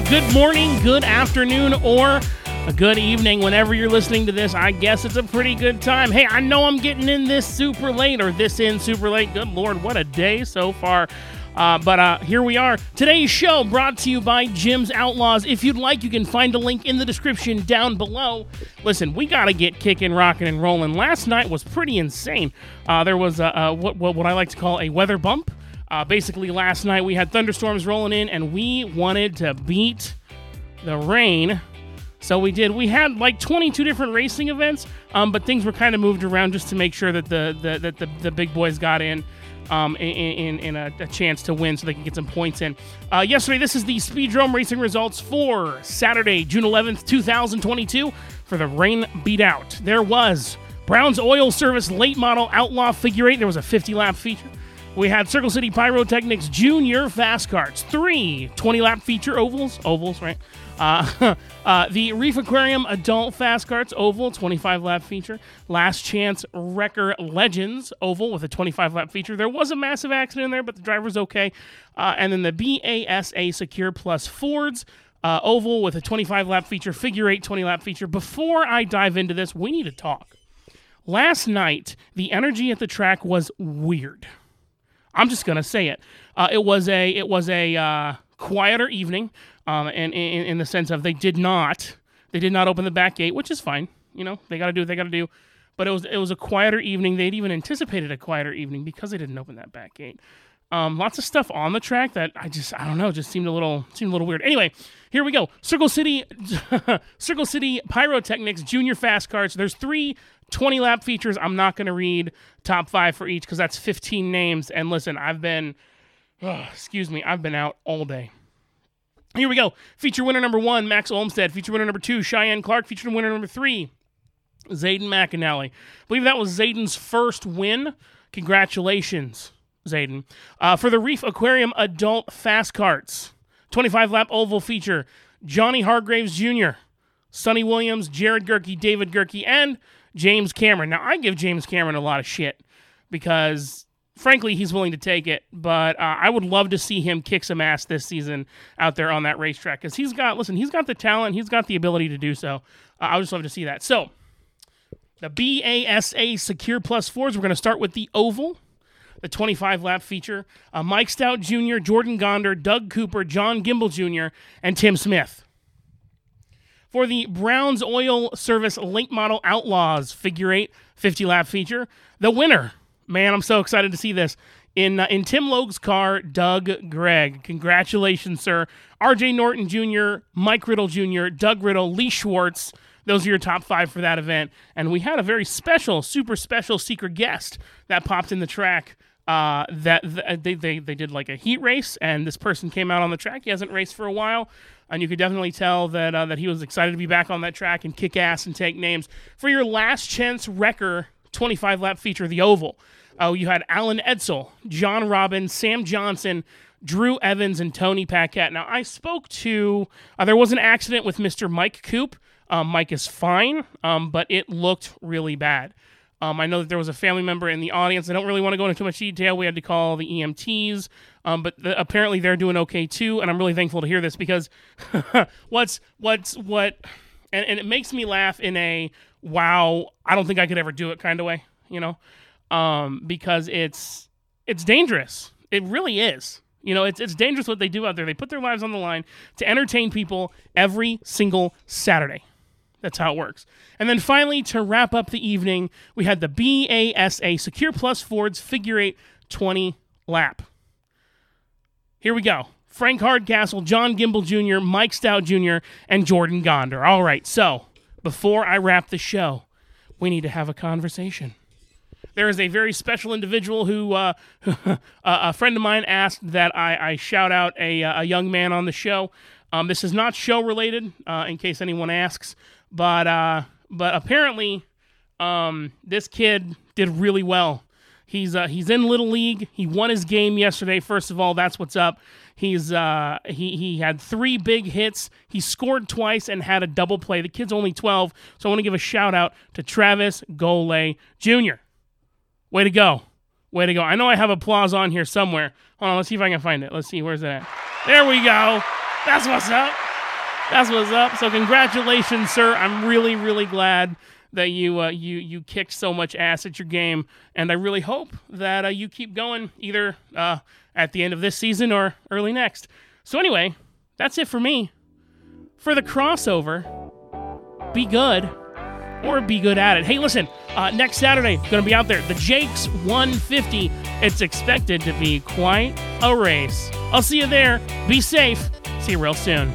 good morning, good afternoon, or a good evening whenever you're listening to this. I guess it's a pretty good time. Hey, I know I'm getting in this super late or this in super late. Good Lord, what a day so far. Uh, but uh, here we are. Today's show brought to you by Jim's Outlaws. If you'd like, you can find a link in the description down below. Listen, we got to get kicking, rocking, and rolling. Last night was pretty insane. Uh, there was a, what, what I like to call a weather bump. Uh, basically, last night we had thunderstorms rolling in, and we wanted to beat the rain. So we did. We had like 22 different racing events, um, but things were kind of moved around just to make sure that the, the that the, the big boys got in um, in, in, in a, a, chance to win so they can get some points in. Uh, yesterday, this is the Speedrome Racing results for Saturday, June 11th, 2022, for the rain beat out. There was Brown's Oil Service late model Outlaw figure eight. There was a 50 lap feature. We had Circle City Pyrotechnics Junior Fast Karts, three 20 lap feature ovals, ovals, right? Uh, uh, the Reef Aquarium Adult Fast Karts Oval, 25 lap feature. Last Chance Wrecker Legends Oval with a 25 lap feature. There was a massive accident in there, but the driver's okay. Uh, and then the BASA Secure Plus Fords. Uh, oval with a 25 lap feature, figure eight 20 lap feature. Before I dive into this, we need to talk. Last night, the energy at the track was weird. I'm just gonna say it. Uh, it was a it was a uh, quieter evening, um, and in, in the sense of they did not they did not open the back gate, which is fine. You know they got to do what they got to do. But it was it was a quieter evening. They'd even anticipated a quieter evening because they didn't open that back gate. Um, lots of stuff on the track that I just I don't know just seemed a little seemed a little weird. Anyway, here we go. Circle City Circle City Pyrotechnics Junior Fast Karts. There's three 20 lap features. I'm not going to read top five for each because that's 15 names. And listen, I've been, excuse me, I've been out all day. Here we go. Feature winner number one, Max Olmstead. Feature winner number two, Cheyenne Clark. Feature winner number three, Zayden McAnally. I believe that was Zayden's first win. Congratulations, Zayden. Uh, for the Reef Aquarium Adult Fast Karts, 25 lap oval feature, Johnny Hargraves Jr., Sonny Williams, Jared Gerke, David Gerke, and James Cameron. Now, I give James Cameron a lot of shit because, frankly, he's willing to take it. But uh, I would love to see him kick some ass this season out there on that racetrack because he's got, listen, he's got the talent, he's got the ability to do so. Uh, I would just love to see that. So, the BASA Secure Plus Fords, we're going to start with the Oval the 25 lap feature. Uh, Mike Stout Jr., Jordan Gonder, Doug Cooper, John Gimbel Jr., and Tim Smith for the Browns Oil Service late model Outlaws figure eight 50 lap feature. The winner, man, I'm so excited to see this. In, uh, in Tim Logue's car, Doug Gregg. Congratulations, sir. RJ Norton Jr., Mike Riddle Jr., Doug Riddle, Lee Schwartz. Those are your top five for that event. And we had a very special, super special secret guest that popped in the track. Uh, that, that they, they, they did like a heat race, and this person came out on the track. He hasn't raced for a while and you could definitely tell that uh, that he was excited to be back on that track and kick ass and take names for your last chance wrecker 25 lap feature, the Oval. Oh, you had Alan Edsel, John Robbins, Sam Johnson, Drew Evans, and Tony Paquette. Now, I spoke to, uh, there was an accident with Mr. Mike Coop. Um, Mike is fine, um, but it looked really bad. Um, I know that there was a family member in the audience. I don't really want to go into too much detail. We had to call the EMTs, um, but the, apparently they're doing okay too. And I'm really thankful to hear this because what's what's what, and, and it makes me laugh in a wow, I don't think I could ever do it kind of way, you know, um, because it's it's dangerous. It really is. You know, it's it's dangerous what they do out there. They put their lives on the line to entertain people every single Saturday. That's how it works. And then finally, to wrap up the evening, we had the BASA Secure Plus Fords Figure 8 20 lap. Here we go. Frank Hardcastle, John Gimbel Jr., Mike Stout Jr., and Jordan Gonder. All right, so before I wrap the show, we need to have a conversation. There is a very special individual who, uh, a friend of mine asked that I, I shout out a, a young man on the show. Um, this is not show related, uh, in case anyone asks. But uh, but apparently, um, this kid did really well. He's uh, he's in little league. He won his game yesterday. First of all, that's what's up. He's uh, he he had three big hits. He scored twice and had a double play. The kid's only 12, so I want to give a shout out to Travis Gole Jr. Way to go. Way to go. I know I have applause on here somewhere. Hold on, let's see if I can find it. Let's see, where's that. There we go. That's what's up. That's what's up. So congratulations, sir. I'm really, really glad that you uh, you you kicked so much ass at your game, and I really hope that uh, you keep going either uh, at the end of this season or early next. So anyway, that's it for me. For the crossover, be good or be good at it. Hey, listen, uh, next Saturday, going to be out there, the Jakes 150. It's expected to be quite a race. I'll see you there. Be safe. See you real soon.